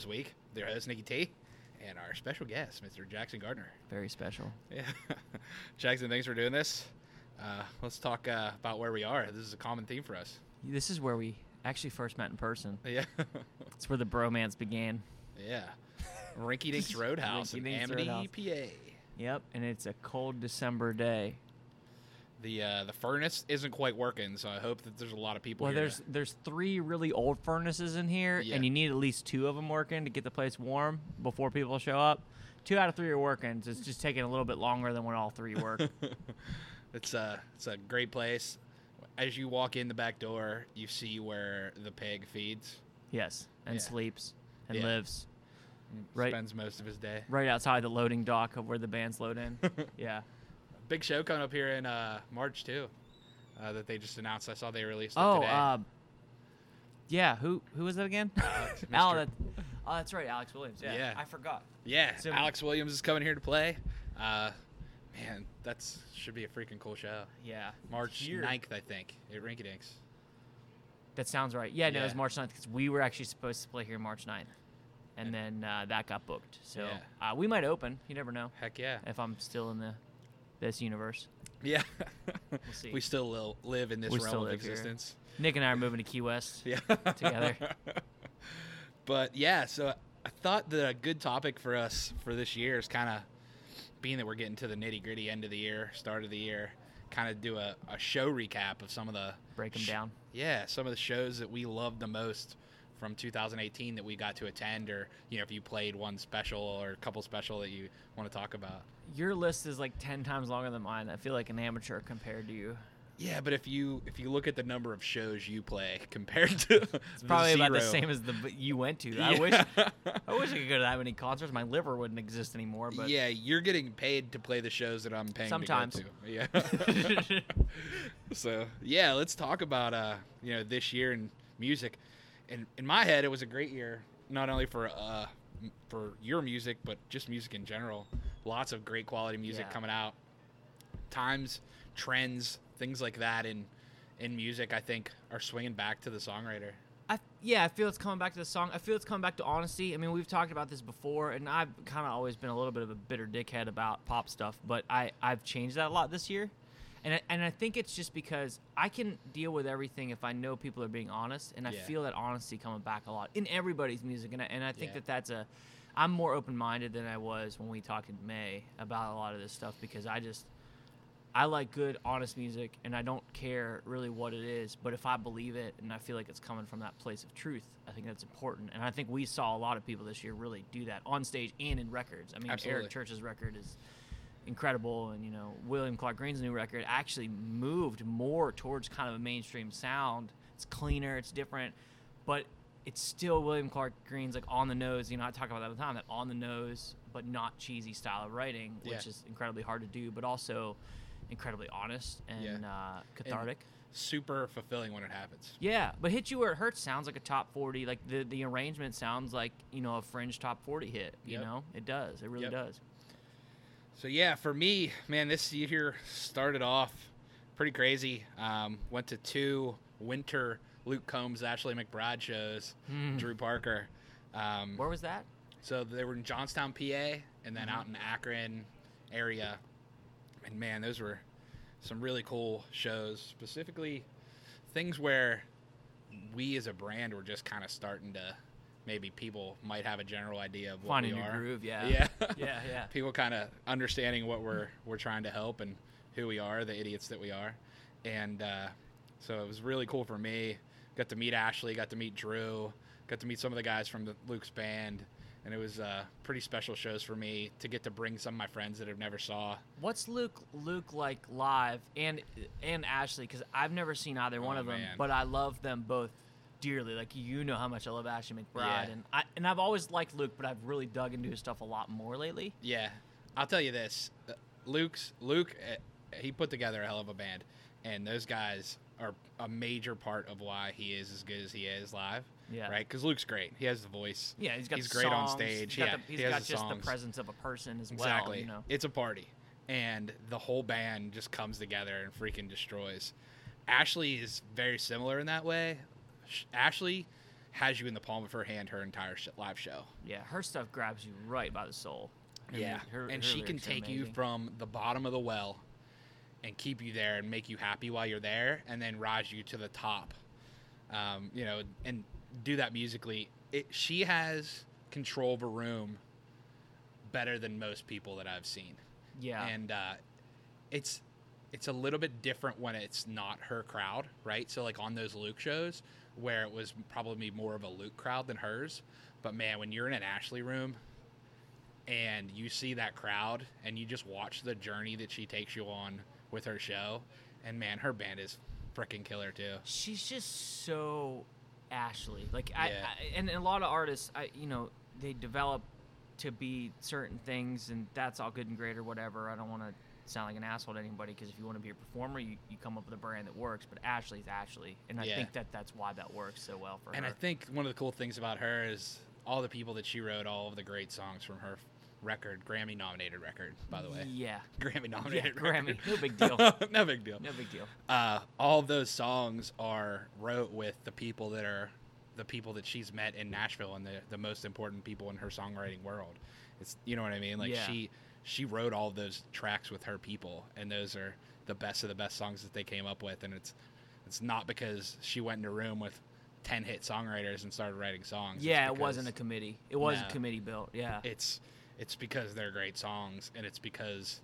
this week. Their host, Nikki T, and our special guest, Mr. Jackson Gardner. Very special. Yeah. Jackson, thanks for doing this. Uh, let's talk uh, about where we are. This is a common theme for us. This is where we actually first met in person. Yeah. It's where the bromance began. yeah. Rinky Dinks Roadhouse Rinky Dinks Amity, Roadhouse. PA. Yep, and it's a cold December day. The uh, the furnace isn't quite working, so I hope that there's a lot of people Well, here. there's there's three really old furnaces in here, Yeah. and you need at least two of them working to get the place warm before people show up. Two out of three are working. So it's just taking a little bit longer than when all three work. it's a it's a great place. As you walk in the back door, you see where the pig feeds. yes, and Yeah. sleeps and Yeah. lives Right. Spends most of his day. right outside the loading dock of where the bands load in. yeah. Big show coming up here in uh, March too. Uh, that they just announced. I saw they released it Oh, today. uh, yeah. Who who was that again? Alex, Al, that, oh, that's right, Alex Williams. Yeah, Yeah. I forgot. yeah, so- Alex Williams is coming here to play. Uh, man, that's should be a freaking cool show. Yeah, March Here. 9th, I think, at Rinky Dinks. That sounds right. Yeah, no, it was March 9th because we were actually supposed to play here March 9th. And then uh, that got booked. So uh, we might open. You never know Heck yeah, if I'm still in the this universe. yeah. see. we still li- live in this We realm of live here. existence. Nick and I are moving to Key West. Yeah, Together. but yeah, so I thought that a good topic for us for this year is kind of being that we're getting to the nitty gritty end of the year, start of the year, kind of do a, a show recap of some of the Break them sh- down. Yeah, some of the shows that we love the most from 2018 that we got to attend, or you know, if you played one special or a couple special that you want to talk about. Your list is like 10 times longer than mine. I feel like an amateur compared to you. Yeah, but if you if you look at the number of shows you play compared to It's probably about the same as the you went to. I wish I wish I could go to that many concerts. My liver wouldn't exist anymore. But yeah, you're getting paid to play the shows that I'm paying Sometimes. to to. Yeah. so yeah, let's talk about uh you know this year in music. And in my head, it was a great year, not only for uh for your music, but just music in general. Lots of great quality music Yeah. coming out. Times, trends, things like that in in music, I think, are swinging back to the songwriter. I, yeah, I feel it's coming back to the song. I feel it's coming back to honesty. I mean, we've talked about this before, and I've kind of always been a little bit of a bitter dickhead about pop stuff, but I, I've changed that a lot this year. And I, and I think it's just because I can deal with everything if I know people are being honest, and I Yeah. feel that honesty coming back a lot in everybody's music. And I, and I think Yeah. that that's a. I'm more open minded than I was when we talked in May about a lot of this stuff because I just. I like good, honest music, and I don't care really what it is. But if I believe it and I feel like it's coming from that place of truth, I think that's important. And I think we saw a lot of people this year really do that on stage and in records. I mean, Absolutely. Eric Church's record is incredible, and you know William Clark Green's new record actually moved more towards kind of a mainstream sound. It's cleaner, it's different, but it's still William Clark Green's like on the nose. You know, I talk about that all the time. That on the nose, but not cheesy style of writing, which Yeah. is incredibly hard to do, but also incredibly honest and Yeah. uh, cathartic. Super fulfilling when it happens. yeah, but "Hit You Where It Hurts" sounds like a top forty. Like the the arrangement sounds like you know a fringe top forty hit. You Yep. know, it does. It really Yep. does. So yeah, for me, man, this year started off pretty crazy. Um, went to two winter Luke Combs, Ashley McBryde shows. Hmm. Drew Parker. Um, Where was that? so they were in Johnstown, PA, and then Mhm. out in Akron area. And man, those were some really cool shows. Specifically, things where we as a brand were just kind of starting to maybe people might have a general idea of what Finding we are. groove. Yeah. Yeah. yeah. Yeah. people kind of understanding what we're we're trying to help and who we are, the idiots that we are, and uh, so it was really cool for me. Got to meet Ashley, got to meet Drew, got to meet some of the guys from the Luke's band, and it was uh, pretty special shows for me to get to bring some of my friends that I've never saw. What's Luke Luke like live and and Ashley? Because I've never seen either one Oh, of them, but I love them both dearly. Like you know how much I love Ashley McBryde, Yeah. and I and I've always liked Luke, but I've really dug into his stuff a lot more lately. Yeah, I'll tell you this: uh, Luke's Luke, uh, he put together a hell of a band, and those guys are a major part of why he is as good as he is live. Yeah. Right? Because Luke's great. He has the voice. Yeah, he's got He's great on stage. He's got, Yeah, the, he's he has got the just the presence of a person as Exactly. well. You know, It's a party. And the whole band just comes together and freaking destroys. Ashley is very similar in that way. Sh- Ashley has you in the palm of her hand her entire sh- live show. Yeah, her stuff grabs you right by the soul. I mean, Yeah, her- and her she can take you from the bottom of the well and keep you there and make you happy while you're there, and then rise you to the top. Um, you know, and do that musically. It, she has control of a room better than most people that I've seen, Yeah, and uh, it's it's a little bit different when it's not her crowd, right? So like on those Luke shows where it was probably more of a Luke crowd than hers, but man, when you're in an Ashley room and you see that crowd and you just watch the journey that she takes you on with her show, and man, her band is freaking killer too. she's just so Ashley. Like I, Yeah. I and a lot of artists, I you know, they develop to be certain things, and that's all good and great or whatever. I don't want to sound like an asshole to anybody because if you want to be a performer, you, you come up with a brand that works. But Ashley's Ashley, and I Yeah. think that that's why that works so well for And her. And I think one of the cool things about her is all the people that she wrote all of the great songs from her record, Grammy nominated record, by the way. yeah, Grammy yeah, nominated Grammy, no big deal, no big deal. no big deal. Uh, all those songs are wrote with the people that are the people that she's met in Nashville and the, the most important people in her songwriting world. It's you know what I mean? Like Yeah. she she wrote all those tracks with her people and those are the best of the best songs that they came up with and it's it's not because she went in a room with 10 hit songwriters and started writing songs. Yeah, it wasn't a committee. It was No. a committee built. Yeah, it's it's because they're great songs and it's because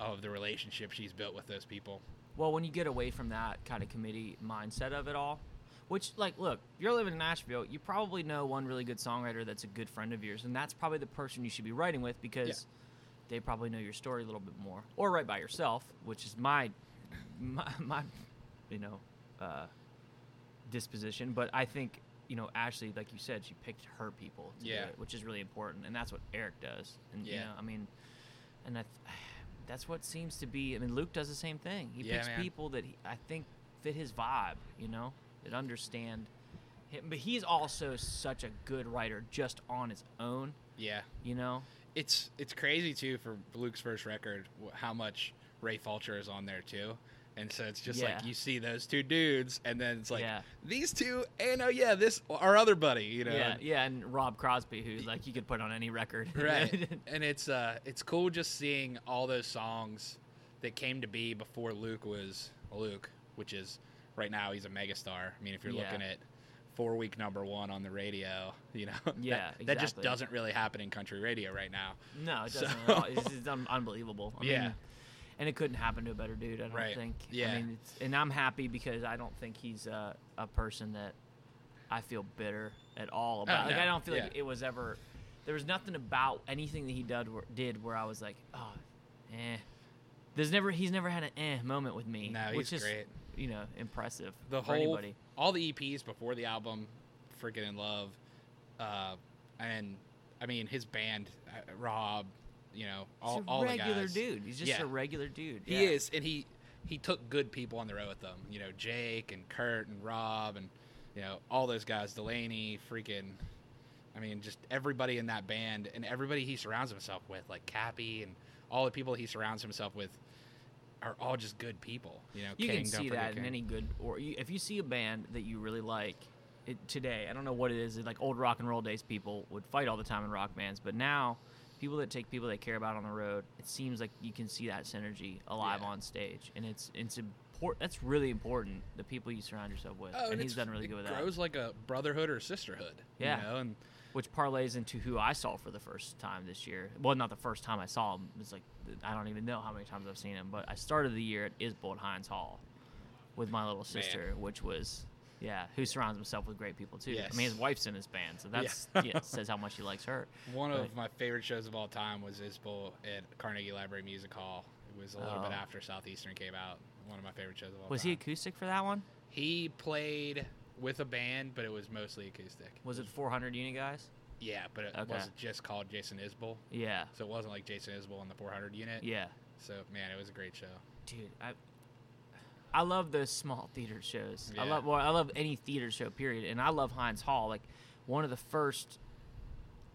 of the relationship she's built with those people. Well, when you get away from that kind of committee mindset of it all, which, like, look, you're living in Nashville, you probably know one really good songwriter that's a good friend of yours, and that's probably the person you should be writing with because they probably know your story a little bit more, or write by yourself, which is my, my, my you know, uh, disposition. But I think, you know, Ashley, like you said, she picked her people, Yeah. it, which is really important, and that's what Eric does. And you Yeah. know, I mean, and I. That's what seems to be. I mean, Luke does the same thing. He Yeah, picks man. people that he, I think fit his vibe. You know, that understand him. But he's also such a good writer just on his own. Yeah. You know. It's it's crazy too for Luke's first record how much Ray Fulcher is on there too, and so it's just Yeah. like you see those two dudes, and then it's like Yeah. these two, and oh yeah, this our other buddy, you know, Yeah, yeah, and Rob Crosby, who's like you could put on any record. right? and it's uh it's cool just seeing all those songs that came to be before Luke was Luke, which is right now he's a megastar. I mean, if you're Yeah. looking at four week number one on the radio, you know, that- Yeah, that, just doesn't really happen in country radio right now. no, it So- doesn't. At all. It's, it's un- unbelievable. I Yeah. mean, and it couldn't happen to a better dude. I don't Right. think. Yeah. I mean, it's, and I'm happy because I don't think he's a, a person that I feel bitter at all about. like no, I don't feel like it was ever. There was nothing about anything that he did where, did where I was like, oh, eh. There's never he's never had an eh moment with me. No, which he's is great. you know impressive the for whole anybody. All the EPs before the album, freaking in love, uh, and I mean his band, uh, Rob, you know all He's a all regular the guys. dude. He's just Yeah. a regular dude. He is, and he he took good people on the road with them. You know Jake and Kurt and Rob and you know all those guys, Delaney, freaking. I mean, just everybody in that band and everybody he surrounds himself with, like Cappy and all the people he surrounds himself with, are all just good people. You know, You King, can see that in any good or you, if you see a band that you really like it, today. I don't know what it is. Like old rock and roll days, people would fight all the time in rock bands, but now people that take people they care about on the road, it seems like you can see that synergy alive Yeah. on stage, and it's it's important. That's really important. The people you surround yourself with, Oh, and he's it's- done really good with that. grows like a brotherhood or sisterhood. Yeah. You know? And which parlays into who I saw for the first time this year. Well, not the first time I saw him. It's like I don't even know how many times I've seen him, but I started the year at Isbell Heinz Hall with my little sister, which was yeah, who surrounds himself with great people too. I mean, his wife's in his band, so that's Yeah. yeah, says how much he likes her. one Right. of my favorite shows of all time was Isbell at Carnegie Library Music Hall. It was a little bit Oh. after Southeastern came out. One of my favorite shows of all Was time. Was he acoustic for that one? He played with a band, but it was mostly acoustic. Was it 400 unit guys? Yeah, but it Okay. wasn't just called Jason Isbell. Yeah, So it wasn't like Jason Isbell in the 400 unit. yeah, So man, it was a great show. dude. I I love those small theater shows. I love well, I love any theater show period, and I love Heinz Hall. Like one of the first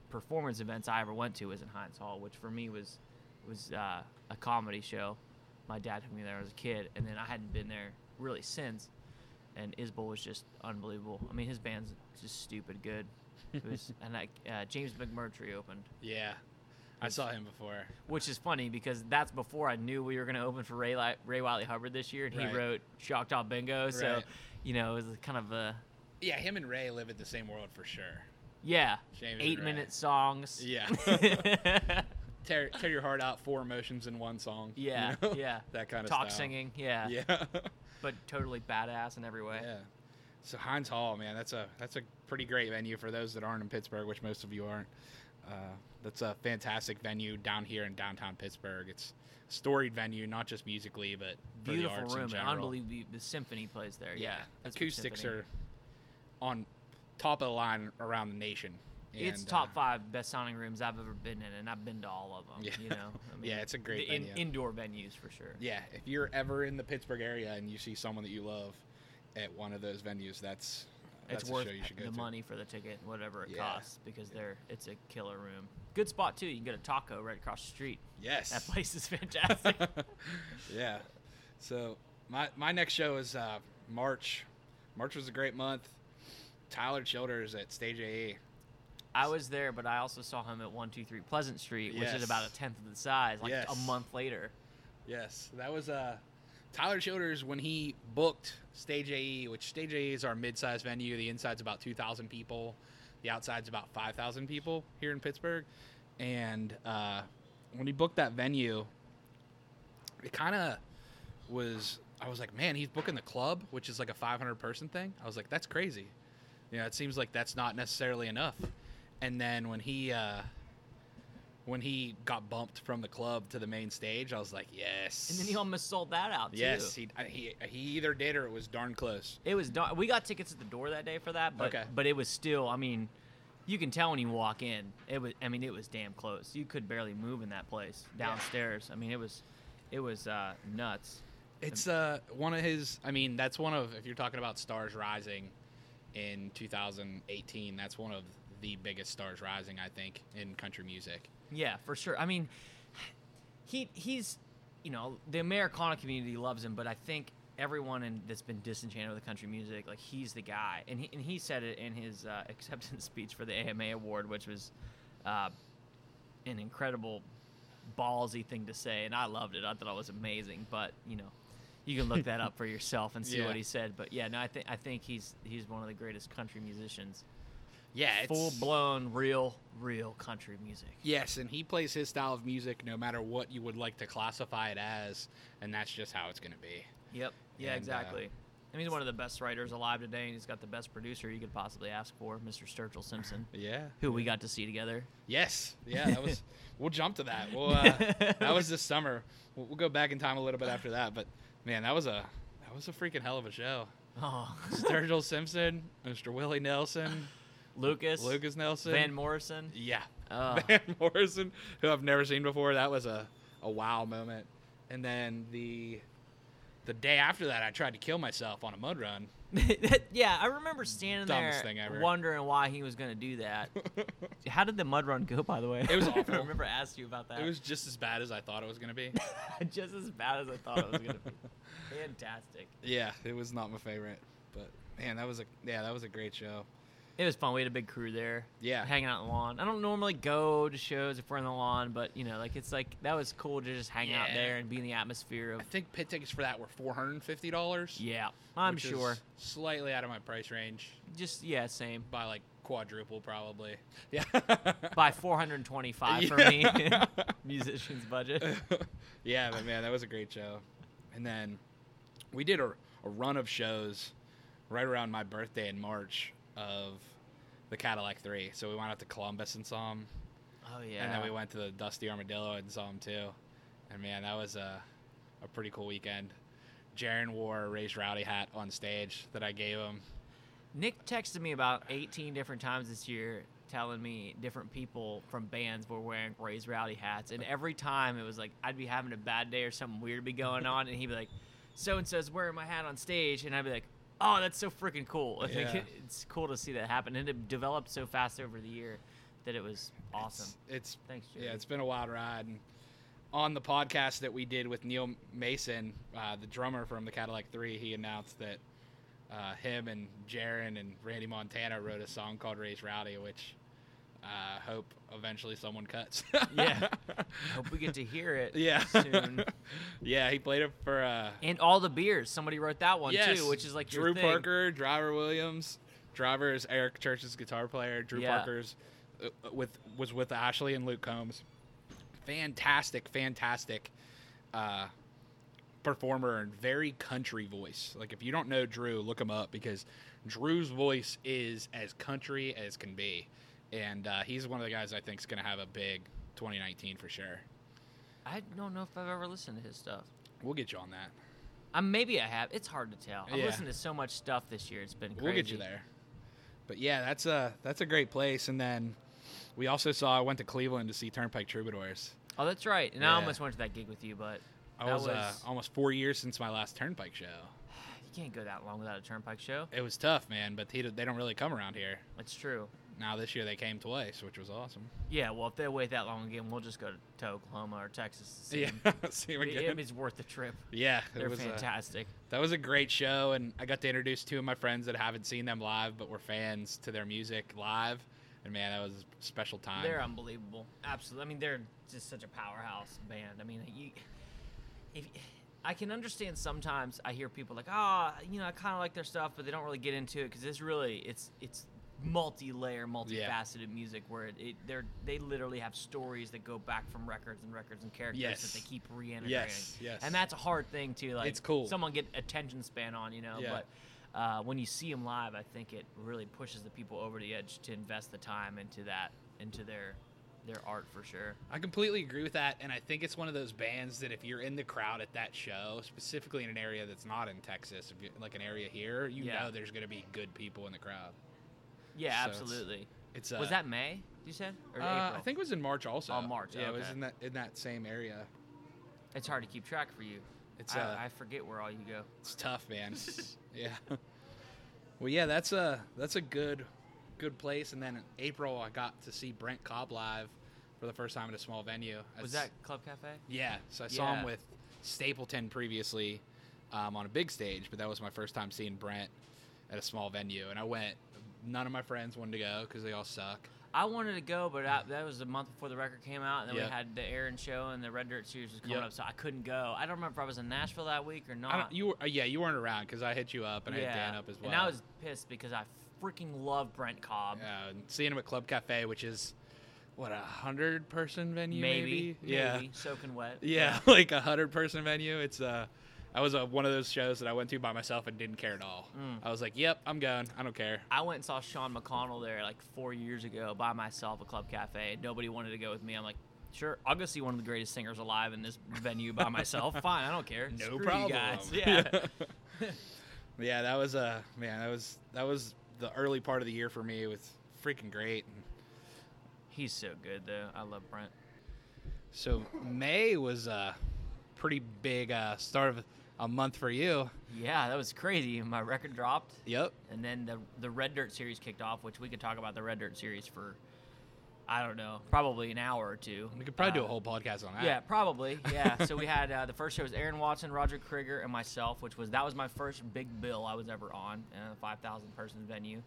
performance events I ever went to was in Heinz Hall, which for me was was uh, a comedy show. My dad took me there as a kid, and then I hadn't been there really since. and Isbell was just unbelievable. I mean, his band's just stupid good. Was, and like uh, James McMurtry opened, Yeah, I saw him before. which is funny because that's before I knew we were going to open for Ray Ray Wylie Hubbard this year, and he Right. wrote Choctaw Bingo. So, Right. you know, it was kind of a Yeah, him and Ray live in the same world for sure. yeah, James Eight minute songs. Yeah. Tear, tear your heart out, four emotions in one song. you yeah, know? yeah. that kind of Talk style. singing, yeah, Yeah. but totally badass in every way. yeah. So Heinz Hall, man, that's a that's a pretty great venue for those that aren't in Pittsburgh, which most of you aren't. Uh, that's a fantastic venue down here in downtown Pittsburgh. It's a storied venue, not just musically, but for the Beautiful arts room, and general. unbelievable. The symphony plays there. Yeah, that's acoustics are on top of the line around the nation. It's top uh, five best sounding rooms I've ever been in, and I've been to all of them. Yeah. You know, I Yeah, it's a great in, venue. indoor venues for sure. Yeah, if you're ever in the Pittsburgh area and you see someone that you love at one of those venues, that's that's it's a worth show you should go the to. money for the ticket, whatever it Yeah. costs, because they're it's a killer room. Good spot too. You can get a taco right across the street. Yes. That place is fantastic. yeah. So my my next show is uh, March. March was a great month. Tyler Childers at Stage AE. I was there, but I also saw him at one two three Pleasant Street, which Yes. is about a tenth of the size, like a month later. Yes, that was uh, Tyler Childers when he booked Stage AE, which Stage AE is our mid-sized venue. The inside's about 2,000 people. The outside's about 5,000 people here in Pittsburgh. And uh, when he booked that venue, it kind of was. I was like, man, he's booking the club, which is like a 500 person thing. I was like, that's crazy. You know, it seems like that's not necessarily enough. And then when he uh, when he got bumped from the club to the main stage, I was like, yes. And then he almost sold that out too. Yes, he, he he either did or it was darn close. It was dar- we got tickets at the door that day for that, but Okay. but it was still. I mean, you can tell when you walk in. It was. I mean, it was damn close. You could barely move in that place downstairs. I mean, it was, it was uh, nuts. It's uh one of his. I mean, that's one of if you're talking about stars rising in 2018, that's one of the biggest stars rising I think in country music. Yeah, for sure. I mean, he he's, you know, the Americana community loves him, but I think everyone in, that's been disenchanted with country music, like he's the guy, and he and he said it in his uh, acceptance speech for the AMA award, which was uh, an incredible ballsy thing to say, and I loved it. I thought it was amazing, but you know. You can look that up for yourself and see Yeah. what he said, but yeah, no, I think I think he's he's one of the greatest country musicians. Yeah, it's, Full blown, real, real country music. Yes, and he plays his style of music no matter what you would like to classify it as, and that's just how it's gonna be. Yep. Yeah, And, uh, exactly. I mean, he's one of the best writers alive today, and he's got the best producer you could possibly ask for, Mr. Sturgill Simpson, Yeah. who we got to see together. Yes. Yeah, that was. we'll jump to that. Well, uh, that was this summer. We'll, we'll go back in time a little bit after that, but man, that was a that was a freaking hell of a show. Oh, Sturgill Simpson, Mr. Willie Nelson, Lukas, Lukas Nelson, Van Morrison. yeah, Oh. Van Morrison, who I've never seen before. That was a a wow moment. And then the the day after that, I tried to kill myself on a mud run. yeah, I remember standing Dumbest there wondering why he was going to do that. How did the mud run go, by the way? It was I remember I asked you about that. It was just as bad as I thought it was gonna be. just as bad as I thought it was going to be. Fantastic. yeah, it was not my favorite, but man, that was a yeah, that was a great show. It was fun. We had a big crew there. Yeah. Hanging out in the lawn. I don't normally go to shows if we're in the lawn, but you know, like it's like that was cool to just hang out there and be in the atmosphere of I think pit tickets for that were four hundred and fifty dollars. Yeah. I'm sure. Slightly out of my price range Just yeah, same. by like quadruple probably. Yeah. By 425 for me. Musician's budget. yeah, but man, that was a great show. And then we did a, a run of shows right around my birthday in March of the Cadillac Three. So we went out to Columbus and saw them, Oh yeah. and then we went to the Dusty Armadillo and saw them too. And man, that was a a pretty cool weekend. Jaren wore a Raised Rowdy hat on stage that I gave him. Nick texted me about 18 different times this year telling me different people from bands were wearing Raise Rowdy hats. And every time it was like I'd be having a bad day or something weird be going on. And he'd be like, so and so's wearing my hat on stage. And I'd be like, oh, that's so freaking cool. I think Yeah. it's cool to see that happen. And it developed so fast over the year that it was awesome. It's, it's Thanks, Jerry. Yeah, it's been a wild ride. And on the podcast that we did with Neil Mason, uh, the drummer from the Cadillac Three, he announced that uh, him and Jaren and Randy Montana wrote a song called "Race Rowdy," which I uh, hope eventually someone cuts. Yeah. I hope we get to hear it yeah, soon. yeah, he played it for uh, And all the beers. Somebody wrote that one yes, too, which is like Drew. Parker, Driver Williams. Driver is Eric Church's guitar player. Drew Yeah. Parker's uh, with was with Ashley and Luke Combs. Fantastic, fantastic uh, performer and very country voice. Like if you don't know Drew, look him up because Drew's voice is as country as can be, and uh, he's one of the guys I think is going to have a big 2019 for sure. I don't know if I've ever listened to his stuff. We'll get you on that. Um, maybe I have. It's hard to tell. I've Yeah. listened to so much stuff this year. It's been crazy. We'll get you there. But yeah, that's a that's a great place. And then we also saw I went to Cleveland to see Turnpike Troubadours. Oh, that's right. And I almost went to that gig with you, but I That was, uh, almost four years since my last Turnpike show. you can't go that long without a Turnpike show. It was tough, man. But he, they don't really come around here. It's true. Now this year they came twice, which was awesome. Yeah, well, if they wait that long again, we'll just go to, Oklahoma or Texas. To see Yeah, them. see him It- it's worth the trip. Yeah, it They're was, uh, fantastic. that was a great show, and I got to introduce two of my friends that haven't seen them live, but were fans to their music live. And man, that was a special time. They're unbelievable. Absolutely. I mean, they're just such a powerhouse band. I mean, you, if I can understand sometimes I hear people like, "Ah, you know, I kind of like their stuff, but they don't really get into it because it's really it's it's multi-layer, multifaceted music where it, it they're they literally have stories that go back from records and records and characters Yes. that they keep reintegrating. Yes, yes. And that's a hard thing to like. It's cool. Someone get attention span on, you know, Yeah. but. Uh, when you see them live, I think it really pushes the people over the edge to invest the time into that, into their their art for sure. I completely agree with that, and I think it's one of those bands that if you're in the crowd at that show, specifically in an area that's not in Texas, like an area here, you Yeah. know there's going to be good people in the crowd. Yeah, So absolutely. It's uh, Was that May? You said or Uh, April? I think it was in March also. Oh, March, Yeah, it was in that in that same area. it's hard to keep track for you. It's I, uh, I forget where all you go. it's tough, man. yeah. Well, yeah, that's a that's a good good place. And then in April, I got to see Brent Cobb live for the first time at a small venue. Was that Club Cafe? Yeah, so I saw him with Stapleton previously um, on a big stage, but that was my first time seeing Brent at a small venue, and I went. None of my friends wanted to go because they all suck. I wanted to go, but I, that was the month before the record came out, and then Yep. we had the Aaron show and the Red Dirt series was coming Yep. up, so I couldn't go. I don't remember if I was in Nashville that week or not. You were, uh, yeah, you weren't around because I hit you up and I hit Dan up as well. And I was pissed because I freaking love Brent Cobb. uh, and seeing him at Club Cafe, which is what a hundred person venue, maybe, maybe, yeah, soaking wet. yeah, like a hundred person venue. It's uh, I was uh, one of those shows that I went to by myself and didn't care at all. Mm. I was like, yep, I'm going. I don't care. I went and saw Sean McConnell there like four years ago by myself at Club Cafe. Nobody wanted to go with me. I'm like, sure, I'll go see one of the greatest singers alive in this venue by myself. Fine, I don't care. No Screw problem. Guys. Yeah. yeah, that was uh man, that was that was the early part of the year for me. It was freaking great. He's so good though. I love Brent. So May was a pretty big uh, start of a month for you. Yeah, that was crazy. My record dropped, Yep. and then the the Red Dirt series kicked off, which we could talk about the Red Dirt series for, I don't know, probably an hour or two. We could probably do a Uh, whole podcast on that. Yeah, probably. Yeah. so we had uh, the first show was Aaron Watson, Roger Creager, and myself, which was that was my first big bill I was ever on in a five thousand person venue,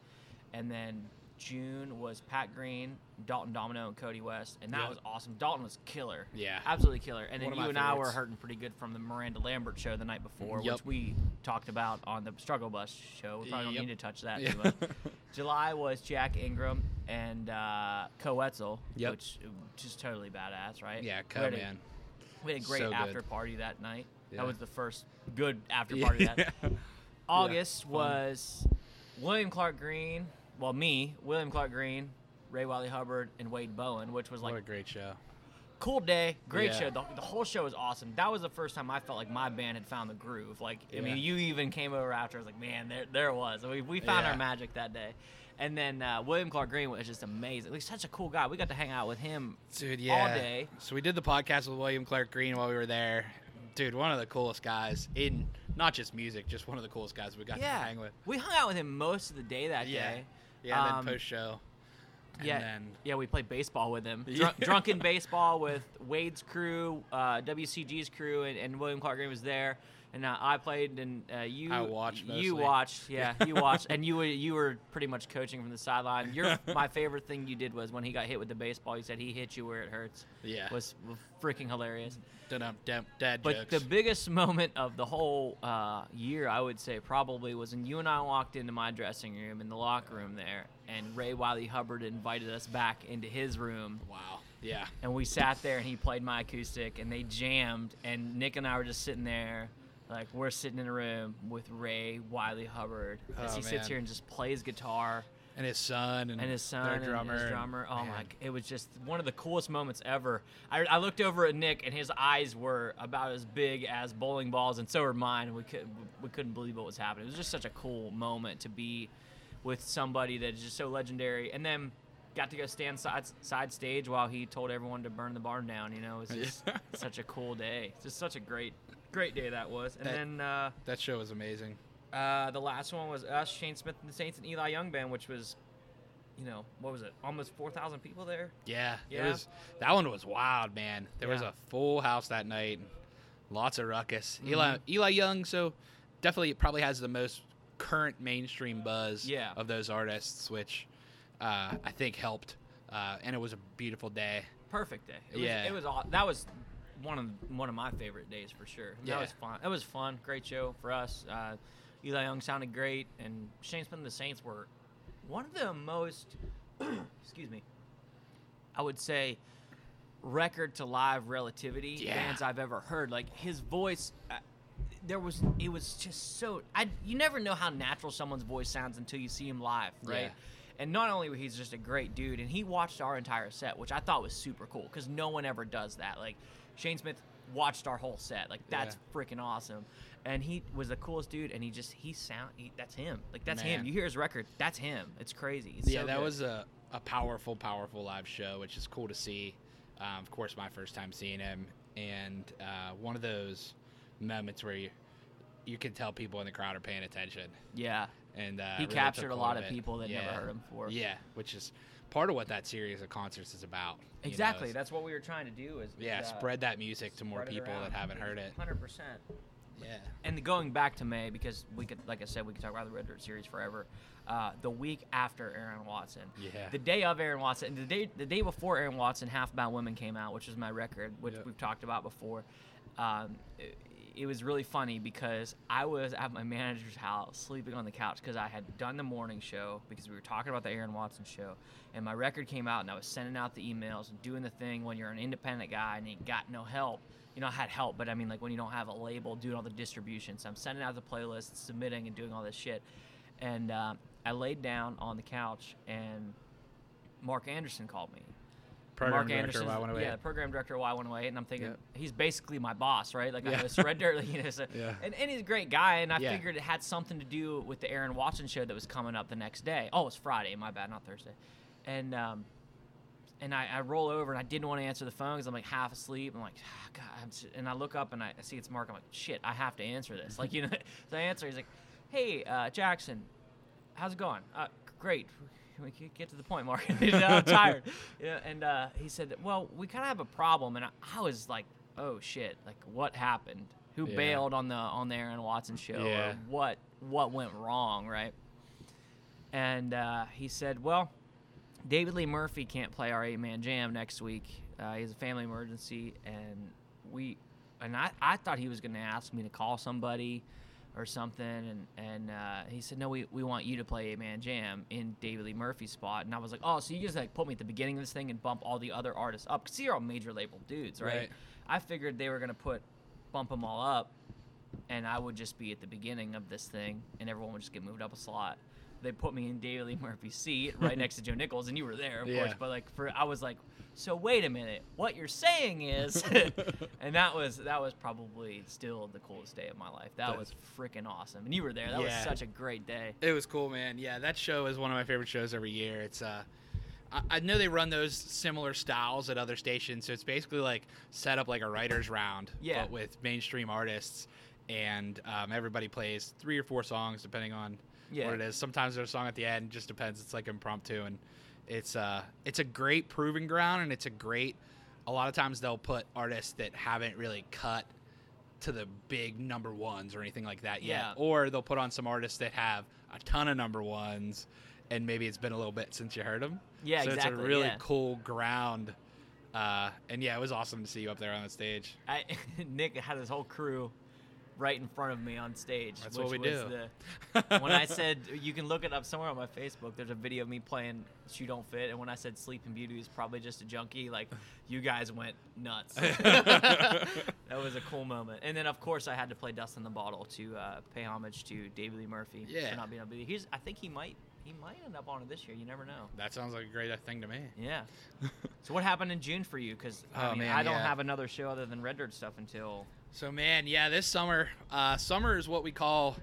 and then June was Pat Green, Dalton Domino, and Cody West, and that Yeah. was awesome. Dalton was killer. Yeah. Absolutely killer. And One then you and I were hurting pretty good from the Miranda Lambert show the night before, Yep. which we talked about on the Struggle Bus show. We probably Yep. don't need to touch that Yeah. too much. July was Jack Ingram and uh, Koe Wetzel, Yep. which just totally badass, right? Yeah, We Co man. we had a great So after party that night. Yeah. That was the first good after party. That Yeah. August fun. was William Clark Green. Well, me, William Clark Green, Ray Wylie Hubbard, and Wade Bowen, which was like what a great show. cool day, great Yeah. show. The, the whole show was awesome. That was the first time I felt like my band had found the groove. Like, I mean, you even came over after. I was like, man, there, there it was. We, we found Yeah. our magic that day. And then uh, William Clark Green was just amazing. He's such a cool guy. We got to hang out with him Dude, yeah. day. So we did the podcast with William Clark Green while we were there. Dude, one of the coolest guys in not just music, just one of the coolest guys we got yeah, to hang with. we hung out with him most of the day that Yeah. day. Yeah, and Um, then post show. Yeah, then yeah, we played baseball with him. Drunk, drunken baseball with Wade's crew, uh, WCG's crew, and, and William Clark Green was there. And uh, I played, and uh, you I watched You watched, yeah, you watched, and you were you were pretty much coaching from the sideline. Your my favorite thing you did was when he got hit with the baseball. You said he hit you where it hurts. Yeah. was, was freaking hilarious. Dad But jokes. the biggest moment of the whole uh, year, I would say, probably was when you and I walked into my dressing room in the locker room there, and Ray Wylie Hubbard invited us back into his room, wow. Yeah. and we sat there and he played my acoustic, and they jammed, and Nick and I were just sitting there. Like we're sitting in a room with Ray Wylie Hubbard as Oh, he sits here and just plays guitar, And his son and, and his son their and drummer. his drummer. Oh my! man. g- It was just one of the coolest moments ever. I, I looked over at Nick, and his eyes were about as big as bowling balls, and so were mine. And we could we couldn't believe what was happening. It was just such a cool moment to be with somebody that is just so legendary, and then got to go stand side side stage while he told everyone to burn the barn down. You know, it was just such a cool day. It's just such a great great day that was. And That- then. Uh, That show was amazing. uh, the last one was us, Shane Smith and the Saints, and Eli Young band, which was, you know, what was it? Almost four thousand people there. Yeah, Yeah. It was that one was wild, man. There was a full house that night. and Lots of ruckus. Mm-hmm. Eli Eli Young, so definitely probably has the most current mainstream buzz Yeah. of those artists, which uh, I think helped. Uh, and it was a beautiful day. Perfect day. It was, Yeah. It was aw- that was one of one of my favorite days for sure. That was fun. That was fun. Great show for us. Uh, Eli Young sounded great, and Shane Smith and the Saints were one of the most, excuse me, I would say, record to live relativity Yeah. bands I've ever heard. Like his voice, uh, there was it was just so. I you never know how natural someone's voice sounds until you see him live, right? Yeah. And not only he's just a great dude, and he watched our entire set, which I thought was super cool because no one ever does that. Like Shane Smith watched our whole set, like that's freaking awesome. And he was the coolest dude, and he just he sound he, that's him, like that's him. You hear his record, that's him. It's crazy. It's yeah, so that good. was a, a powerful, powerful live show, which is cool to see. Um, of course, my first time seeing him, and uh, one of those moments where you you can tell people in the crowd are paying attention. yeah. and uh, He really captured a lot of it. people that never heard him before. Yeah, which is part of what that series of concerts is about. you know, Exactly. is- That's what we were trying to do. Is yeah, is, uh, spread that music to more people that haven't heard it. Hundred percent. Yeah, And going back to May, because we could, like I said, we could talk about the Red Dirt series forever. Uh, the week after Aaron Watson, Yeah. the day of Aaron Watson, the day the day before Aaron Watson, Half Bound Women came out, which is my record, which Yep. we've talked about before. Um, it, it was really funny because I was at my manager's house sleeping on the couch because I had done the morning show because we were talking about the Aaron Watson show, and my record came out, and I was sending out the emails and doing the thing when you're an independent guy and you got no help. You know, I had help, but I mean, like when you don't have a label, doing all the distribution. So I'm sending out the playlists, submitting, and doing all this shit. And um, I laid down on the couch, and Mark Anderson called me. Program Mark director Anderson, of I Went Away. yeah, the program director of Why Went Away, and I'm thinking Yep. he's basically my boss, right? Like I Yeah. know Surrender, like, you know, so, Yeah. and, and he's a great guy, and I Yeah. figured it had something to do with the Aaron Watson show that was coming up the next day. Oh, it's Friday, my bad, not Thursday, and um, and I, I roll over and I didn't want to answer the phone because I'm like half asleep. I'm like, ah, God, I'm s-" and I look up and I see it's Mark. I'm like, shit, I have to answer this. Like, you know, so I answer. He's like, Hey, uh, Jackson, how's it going? Uh, great. We can get to the point, Mark. You I'm tired. Yeah, and uh, he said, "Well, we kind of have a problem," and I, I was like, "Oh shit! Like, what happened? Who Yeah. bailed on the on the Aaron Watson show? Yeah. Or what what went wrong, right?" And uh, he said, "Well, David Lee Murphy can't play our eight man jam next week. Uh, he has a family emergency, and we and I, I thought he was going to ask me to call somebody." Or something and and uh, he said no we, we want you to play eight man jam in David Lee Murphy's spot and I was like oh so you just like put me at the beginning of this thing and bump all the other artists up because they're all major label dudes right? Right. I figured they were gonna put bump them all up and I would just be at the beginning of this thing and everyone would just get moved up a slot they put me in David Lee Murphy's seat right next to Joe Nichols and you were there of Yeah. course but like for I was like so wait a minute what you're saying is and that was that was probably still the coolest day of my life that was freaking awesome and you were there that was such a great day It was cool, man. Yeah, that show is one of my favorite shows every year. It's uh, I, I know they run those similar styles at other stations, so it's basically like set up like a writers' round, Yeah. but with mainstream artists, and um, everybody plays three or four songs depending on Yeah. what it is. Sometimes there's a song at the end, just depends. It's like impromptu, and it's uh, it's a great proving ground, and it's a great. A lot of times they'll put artists that haven't really cut to the big number ones or anything like that yet. Yeah. Or they'll put on some artists that have a ton of number ones, and maybe it's been a little bit since you heard them. Yeah, so exactly, it's a really yeah. cool ground. Uh, and yeah, it was awesome to see you up there on the stage. I, Nick had his whole crew right in front of me on stage. That's which what we was do. The, when I said you can look it up somewhere on my Facebook, there's a video of me playing "Shoe Don't Fit," and when I said "Sleeping Beauty" is probably just a junkie, like you guys went nuts. that was a cool moment. And then of course I had to play "Dust in the Bottle" to uh, pay homage to David Lee Murphy Yeah. for not being able to. He's I think he might he might end up on it this year. You never know. that sounds like a great thing to me. Yeah. so what happened in June for you? Because I, Oh, mean, man, I don't yeah. have another show other than Red Dirt stuff until So man, yeah, this summer, uh, summer is what we call,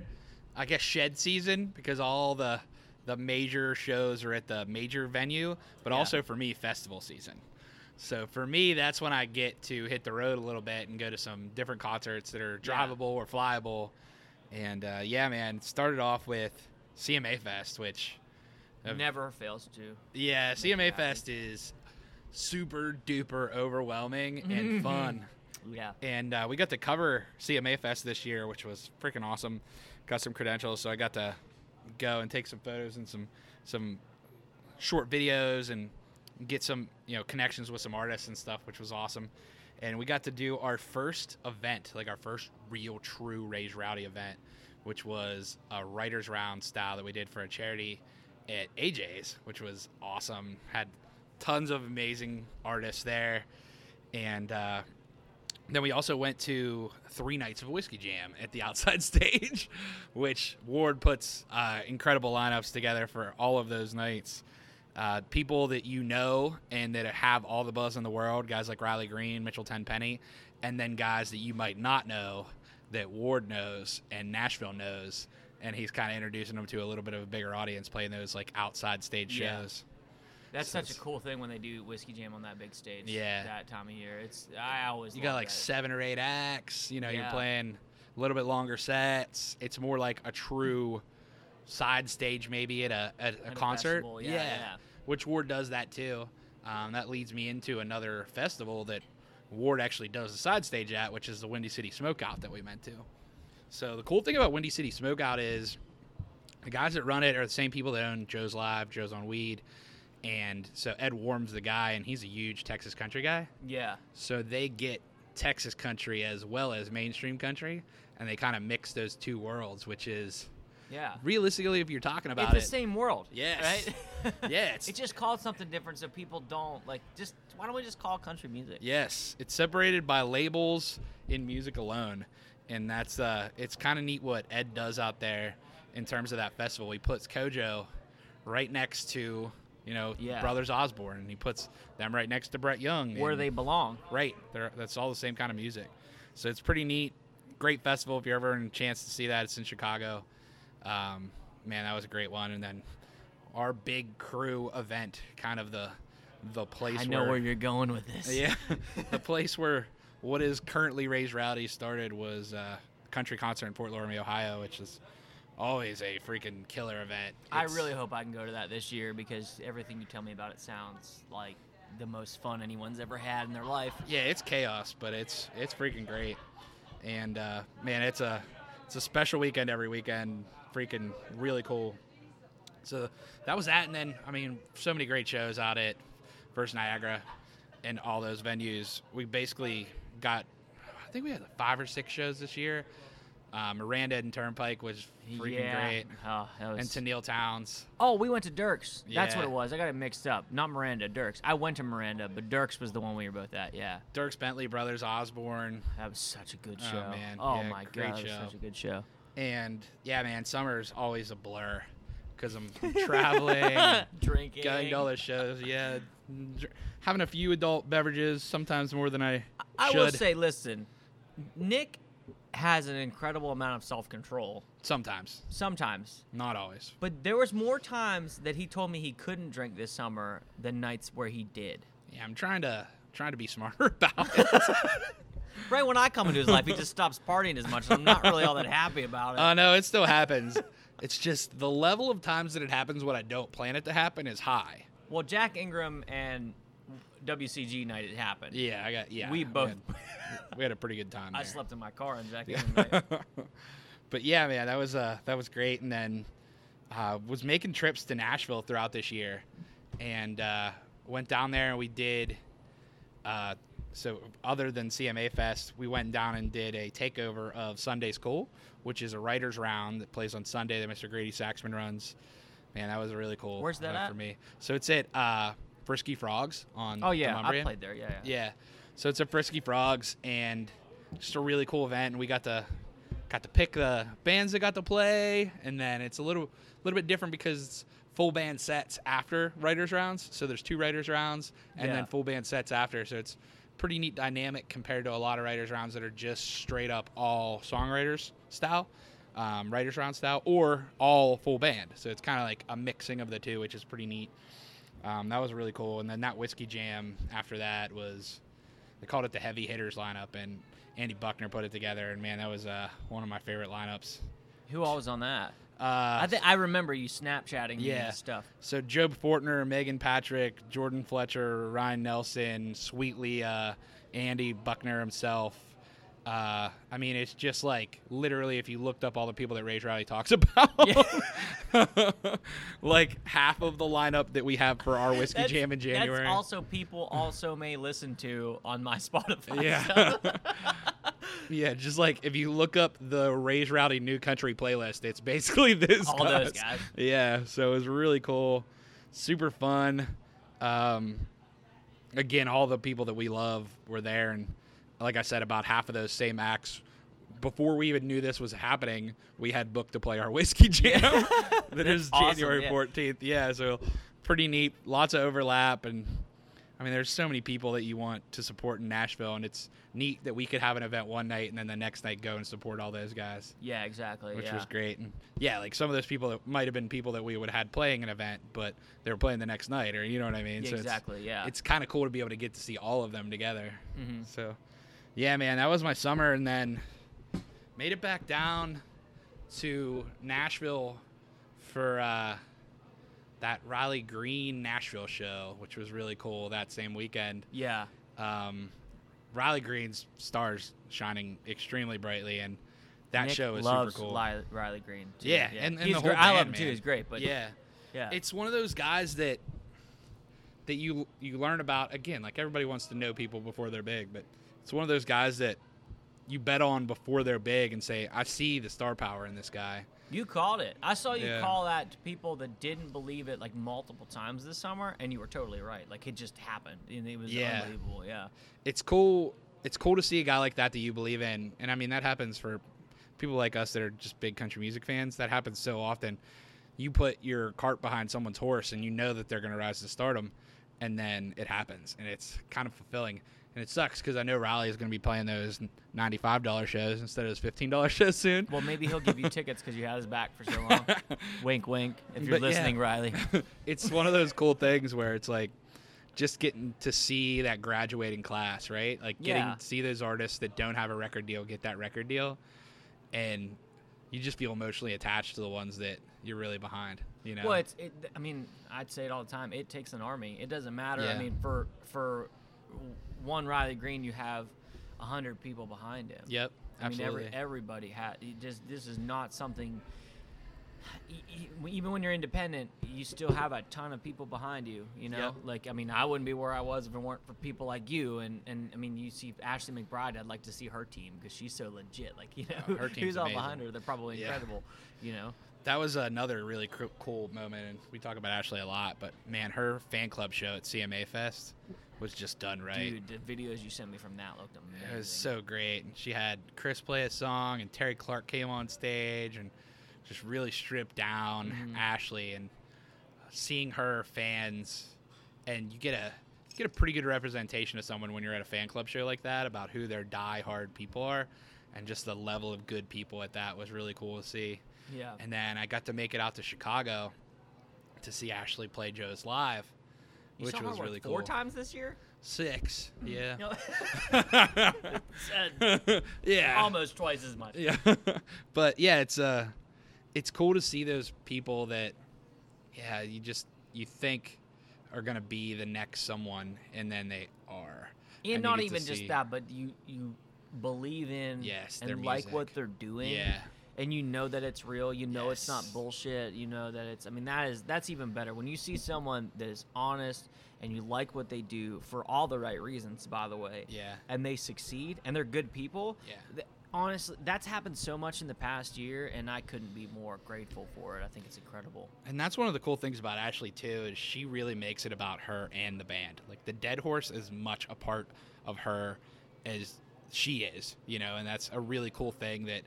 I guess, shed season because all the the major shows are at the major venue, but Yeah. also for me, festival season. So for me, that's when I get to hit the road a little bit and go to some different concerts that are Yeah. drivable or flyable. And uh, yeah, man, started off with CMA Fest, which Have- never fails to. yeah, CMA. Fest is super duper overwhelming and fun Yeah. and uh, we got to cover CMA Fest this year, which was freaking awesome. Got some credentials, so I got to go and take some photos and some some short videos and get some you know connections with some artists and stuff, which was awesome. And we got to do our first event, like our first real, true Raise Rowdy event, which was a writers round style that we did for a charity at AJ's, which was awesome. Had tons of amazing artists there, and uh, then we also went to three nights of whiskey jam at the outside stage, which Ward puts uh, incredible lineups together for all of those nights. Uh, people that you know and that have all the buzz in the world, guys like Riley Green, Mitchell Tenpenny, and then guys that you might not know that Ward knows and Nashville knows, and he's kind of introducing them to a little bit of a bigger audience playing those like outside stage Yeah. shows. That's So such a cool thing when they do whiskey jam on that big stage. Yeah. That time of year, it's I always You got like that. seven or eight acts. You know, you're playing a little bit longer sets. It's more like a true side stage, maybe at a at a concert. festival, yeah, yeah. which Ward does that too. Um, that leads me into another festival that Ward actually does the side stage at, which is the Windy City Smokeout that we went to. So the cool thing about Windy City Smokeout is the guys that run it are the same people that own Joe's Live, Joe's on Weed, and so Ed Warm's the guy, and he's a huge Texas country guy. Yeah. So they get Texas country as well as mainstream country, and they kind of mix those two worlds, which is Yeah. realistically, if you're talking about It's about the it, same world. Yes. Right. Yeah, it's- it's just called something different so people don't like. Just why don't we just call country music? yes, it's separated by labels in music alone, and that's uh, it's kind of neat what Ed does out there in terms of that festival. He puts Kojo right next to you know Yeah. Brothers Osborne, and he puts them right next to Brett Young, Where they belong. Right. They're, that's all the same kind of music. So it's pretty neat. Great festival. If you're ever in a chance to see that, it's in Chicago. Um, man, that was a great one. And then our big crew event, kind of the the place I know where, where you're going with this. yeah, the place where what is currently Raised Rowdy started was uh, country concert in Fort Loramie, Ohio, which is always a freaking killer event. I really hope I can go to that this year because everything you tell me about it sounds like the most fun anyone's ever had in their life. yeah, it's chaos, but it's it's freaking great. And uh, man, it's a it's a special weekend every weekend. Freaking really cool. So that was that, and then I mean, so many great shows out at First Niagara and all those venues. We basically got, I think we had five or six shows this year. Uh, Miranda and Turnpike was freaking yeah. great, Oh, that was... and to Neil Towns. oh, we went to Dierks. That's what it was. I got it mixed up. Not Miranda, Dierks. I went to Miranda, but Dierks was the one we were both at. Yeah. Dierks Bentley Brothers Osborne. That was such a good show. Oh, show. man. Oh Yeah, my god, show. such a good show. And yeah, man, summer's always a blur because I'm traveling, Drinking. going to all those shows. Yeah, having a few adult beverages, sometimes more than I Should. I will say, listen, Nick has an incredible amount of self control sometimes, sometimes. not always. But there was more times that he told me he couldn't drink this summer than nights where he did. Yeah, I'm trying to trying to be smarter about it. Right when I come into his life, he just stops partying as much. And I'm not really all that happy about it. uh, no, it still happens. It's just the level of times that it happens when I don't plan it to happen is high. well, Jack Ingram and WCG night it happened. Yeah, I got yeah. we both. had, we had a pretty good time. I there. slept in my car on Jack Yeah. But yeah, man, that was uh that was great. And then uh, was making trips to Nashville throughout this year, and uh, went down there and we did. Uh, so other than CMA Fest, we went down and did a takeover of Sunday School, which is a writers round that plays on Sunday that Mr. Grady Saxman runs. Man, that was really cool. Where's that for me? So it's at uh, Frisky Frogs on. Oh yeah, I played there. Yeah, yeah. Yeah. So it's a Frisky Frogs and just a really cool event and we got to got to pick the bands that got to play and then it's a little a little bit different because it's full band sets after writers rounds. So there's two writers rounds and Yeah. then full band sets after. So it's pretty neat dynamic compared to a lot of writers rounds that are just straight up all songwriters style. Um, writers round style or all full band so it's kind of like a mixing of the two which is pretty neat um, that was really cool. And then that whiskey jam after that was they called it the heavy hitters lineup, and Andy Buckner put it together. And man, that was uh, one of my favorite lineups. Who all was on that? Uh, I think I remember you Snapchatting yeah. stuff. so Jobe Fortner, Megan Patrick, Jordan Fletcher, Ryan Nelson, Sweetly, uh, Andy Buckner himself. Uh, I mean, it's just like literally if you looked up all the people that Ray Riley talks about, like half of the lineup that we have for our whiskey That's- jam in January. That's also people also may listen to on my Spotify. Yeah. Yeah, just like if you look up the Raise Rowdy New Country playlist, it's basically this. All those guys. Yeah, so it was really cool, super fun. Um, again, all the people that we love were there, and like I said, about half of those same acts. Before we even knew this was happening, we had booked to play our whiskey jam. that is awesome, January yeah. fourteenth. Yeah, so pretty neat. Lots of overlap, and I mean, there's so many people that you want to support in Nashville, and it's neat that we could have an event one night and then the next night go and support all those guys, yeah, exactly. which yeah. was great. And yeah, like some of those people that might have been people that we would have had playing an event, but they were playing the next night, or you know what I mean? Yeah, so it's- exactly. Yeah. It's kind of cool to be able to get to see all of them together. Mhm. So, yeah, man, that was my summer, and then made it back down to Nashville for uh, that Riley Green Nashville show, which was really cool that same weekend. yeah. Um, Riley Green's stars shining extremely brightly, and that Nick show is super cool. Riley, Riley Green. Too. Yeah, and- and He's the whole I love band, him too. man. He's great. But yeah, yeah. it's one of those guys that that you you learn about again like everybody wants to know people before they're big but it's one of those guys that you bet on before they're big and say i see the star power in this guy You called it. I saw you Yeah. call that to people that didn't believe it like multiple times this summer, and you were totally right. Like it just happened, and it was Yeah. unbelievable. Yeah. it's cool it's cool to see a guy like that that you believe in and i mean that happens for people like us that are just big country music fans that happens so often you put your cart behind someone's horse and you know that they're going to rise to stardom and then it happens and it's kind of fulfilling and it sucks because i know riley is going to be playing those $95 shows instead of those $15 shows soon Well, maybe he'll give you tickets because you had his back for so long. wink, wink. If you're But, yeah. listening, Riley. it's one of those cool things where it's like just getting to see that graduating class, right? Like getting Yeah. to see those artists that don't have a record deal get that record deal, and you just feel emotionally attached to the ones that you're really behind. You know? Well, it's. It, I mean, I'd say it all the time. It takes an army. It doesn't matter. Yeah. I mean, for for one Riley Green, you have a hundred people behind him. Yep. I mean, Absolutely. every, everybody had. Just this is not something. Even when you're independent, you still have a ton of people behind you. You know, Yep. like I mean, I wouldn't be where I was if it weren't for people like you. And and I mean, you see Ashley McBryde. I'd like to see her team because she's so legit. Like you know, Oh, her team's who's all amazing. behind her? They're probably Yeah. incredible. You know. that was another really cr- cool moment, and we talk about Ashley a lot. But man, her fan club show at CMA Fest was just done right. Dude, the videos you sent me from that looked amazing. It was so great. And she had Chris play a song, and Terri Clark came on stage and just really stripped down Mhm. Ashley. And seeing her fans, and you get a you get a pretty good representation of someone when you're at a fan club show like that about who their die-hard people are, and just the level of good people at that was really cool to see. yeah. And then I got to make it out to Chicago to see Ashley play Joe's live, You which was really four cool. times this year. Six, yeah. Yeah. Almost twice as much. Yeah. but yeah, it's uh it's cool to see those people that yeah, you just you think are going to be the next someone, and then they are. and, you not even just see- that, but you you believe in Yes, and like what they're doing. Yeah, and you know that it's real you know it's not bullshit you know that it's i mean that is that's even better. When you see someone that is honest and you like what they do for all the right reasons by the way yeah, and they succeed and they're good people yeah. th- honestly that's happened so much in the past year and i couldn't be more grateful for it. I think it's incredible. And that's one of the cool things about Ashley too is she really makes it about her and the band. Like the Dead Horse is much a part of her as she is, you know, and that's a really cool thing that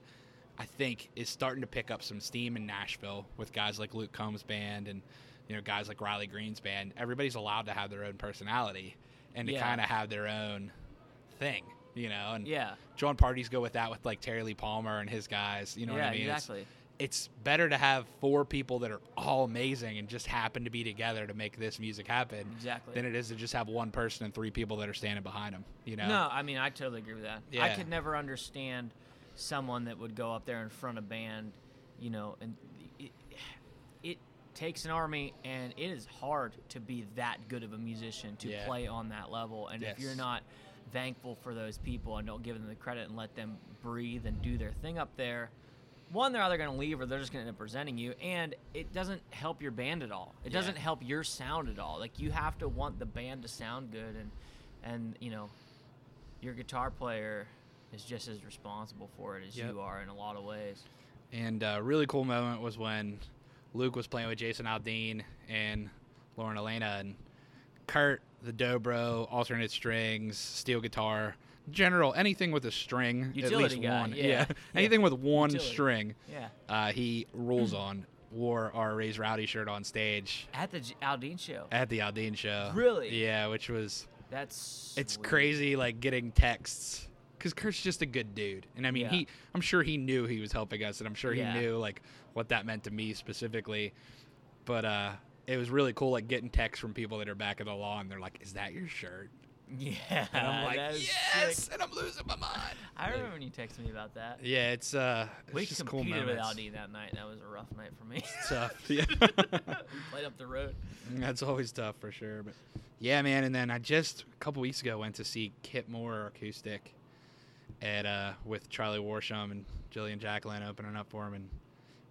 I think is starting to pick up some steam in Nashville with guys like Luke Combs' band and you know guys like Riley Green's band. Everybody's allowed to have their own personality and to Yeah. kind of have their own thing, you know. And yeah Jon Pardi's go with that with like Terry Lee Palmer and his guys. You know yeah what I mean? It's- exactly it's better to have four people that are all amazing and just happen to be together to make this music happen exactly than it is to just have one person and three people that are standing behind them. You know? No, I mean I totally agree with that. yeah. I could never understand someone that would go up there in front of band, you know, and it, it takes an army, and it is hard to be that good of a musician to Yeah. play on that level. And if you're not thankful for those people and don't give them the credit and let them breathe and do their thing up there. One, they're either going to leave or they're just going to end up presenting you, and it doesn't help your band at all. It Yeah. doesn't help your sound at all. Like you have to want the band to sound good, and and you know, your guitar player is just as responsible for it as Yep. you are in a lot of ways. And a really cool moment was when Luke was playing with Jason Aldean and Lauren Alaina and Kurt, the dobro, alternate strings, steel guitar, general anything with a string, at least guy, one. yeah. Yeah. anything with one Utility. string, Yeah. uh, he rules on. Wore our Raise Rowdy shirt on stage At the Aldean show. at the Aldean show. Really? Yeah, which was That's it's sweet. crazy like getting texts because Kurt's just a good dude, and I mean Yeah. he I'm sure he knew he was helping us, and I'm sure Yeah. he knew like what that meant to me specifically. But uh, it was really cool like getting texts from people that are back at the law, and They're like, "Is that your shirt?" Yeah. And I'm like, "Yes!" sick. And I'm losing my mind. I Like, remember when you texted me about that. Yeah, it's uh, it's we just cool competed with moments. Aldean that night. That was a rough night for me. Tough. Yeah. we played up the road. That's always tough for sure. But yeah, man. And then I just a couple weeks ago went to see Kip Moore acoustic at uh with Charlie Worsham and Jillian Jacqueline opening up for him, and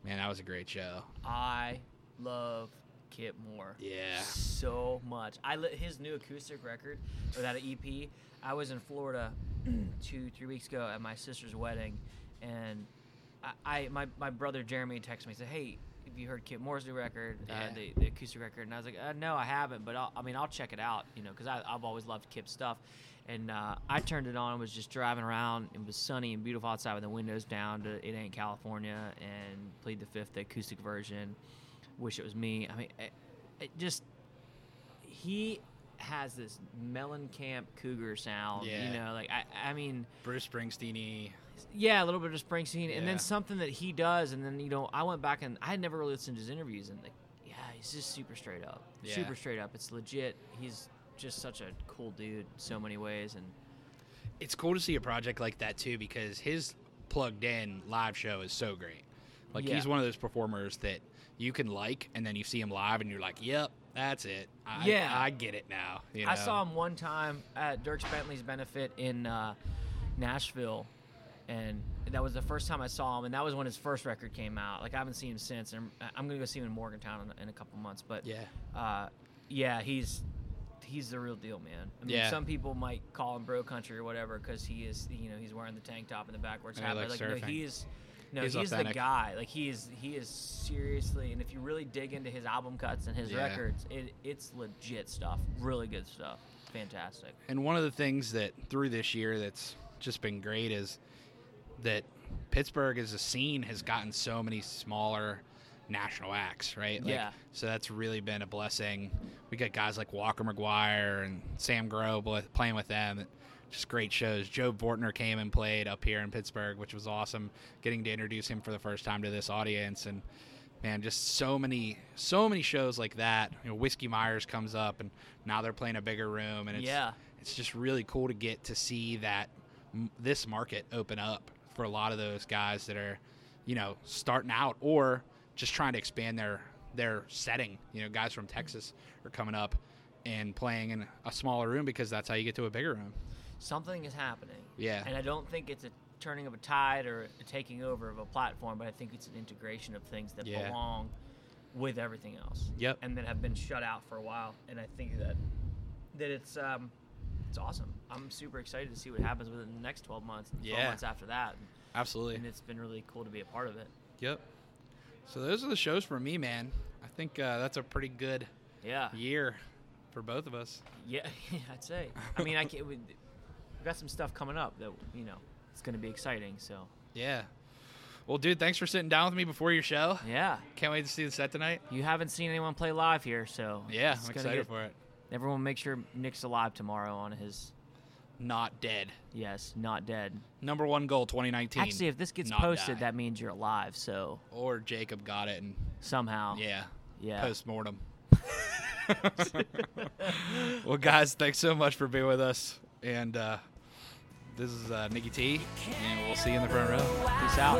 man, that was a great show. I love Kip Moore. Yeah. So much. I li- his new acoustic record or that EP. I was in Florida two three weeks ago at my sister's wedding, and I, I my my brother Jeremy texted me and said, "Hey." Have you heard Kip Moore's new record, uh, the, the acoustic record? And I was like, uh, no, I haven't, but I'll, I mean, I'll check it out, you know, because I've always loved Kip's stuff. And uh, I turned it on, was just driving around. It was sunny and beautiful outside with the windows down to It Ain't California and played the fifth the acoustic version. Wish It Was Me. I mean, it, it just, he has this Mellencamp Cougar sound, Yeah. you know, like, I, I mean, Bruce Springsteen. yeah, a little bit of Springsteen, and then something that he does, and then you know, I went back and I had never really listened to his interviews, and like, yeah, he's just super straight up, Yeah. super straight up. It's legit. He's just such a cool dude so many ways, and It's cool to see a project like that too because his plugged in live show is so great. Like Yeah. he's one of those performers that you can like, and then you see him live, and you're like, "Yep, that's it. I, Yeah. I get it now." You I saw him one time at Dierks Bentley's benefit in uh, Nashville, and that was the first time I saw him, and that was when his first record came out. Like I haven't seen him since, and I'm- I'm gonna go see him in Morgantown in, in a couple months, but Yeah. uh, yeah, he's he's the real deal, man. I mean, Yeah. some people might call him bro country or whatever because he is, you know, he's wearing the tank top and the backwards hat. But like, no, surfing. he's no, He's he's, the guy. Like he is, he is seriously. And if you really dig into his album cuts and his Yeah. records, it, it's legit stuff. Really good stuff. Fantastic. And one of the things that through this year that's just been great is that Pittsburgh as a scene has gotten so many smaller national acts, right? Like, Yeah. So that's really been a blessing. We got guys like Walker McGuire and Sam Grow with- playing with them. Just great shows. Jobe Fortner came and played up here in Pittsburgh, which was awesome. Getting to introduce him for the first time to this audience, and man, just so many, so many shows like that. You know, Whiskey Myers comes up, and now they're playing a bigger room, and it's Yeah. it's just really cool to get to see that m- this market open up for a lot of those guys that are, you know, starting out or just trying to expand their their setting. You know, guys from Texas are coming up, and playing in a smaller room because that's how you get to a bigger room. Something is happening. Yeah. And I don't think it's a turning of a tide or a taking over of a platform, but I think it's an integration of things that Yeah. belong with everything else. Yep. And that have been shut out for a while. And I think that that it's um it's awesome. I'm super excited to see what happens within the next 12 months, and 12 Yeah. months after that. Absolutely. And it's been really cool to be a part of it. Yep. So those are the shows for me, man. I think uh, that's a pretty good Yeah. year for both of us. Yeah, I'd say. I mean, I can't. We, we've got some stuff coming up that you know it's going to be exciting. So Yeah. Well, dude, thanks for sitting down with me before your show. yeah, Can't wait to see the set tonight. you haven't seen anyone play live here, so Yeah, I'm excited get- for it. Everyone, make sure Nick's alive tomorrow on his Not dead. yes, not dead. Number one goal 2019. Actually, if this gets not posted, die. that means you're alive. So or Jacob got it and somehow, yeah, yeah. post mortem. well, guys, thanks so much for being with us. And uh, this is uh, Nikki T, and we'll see you in the front row. Peace out.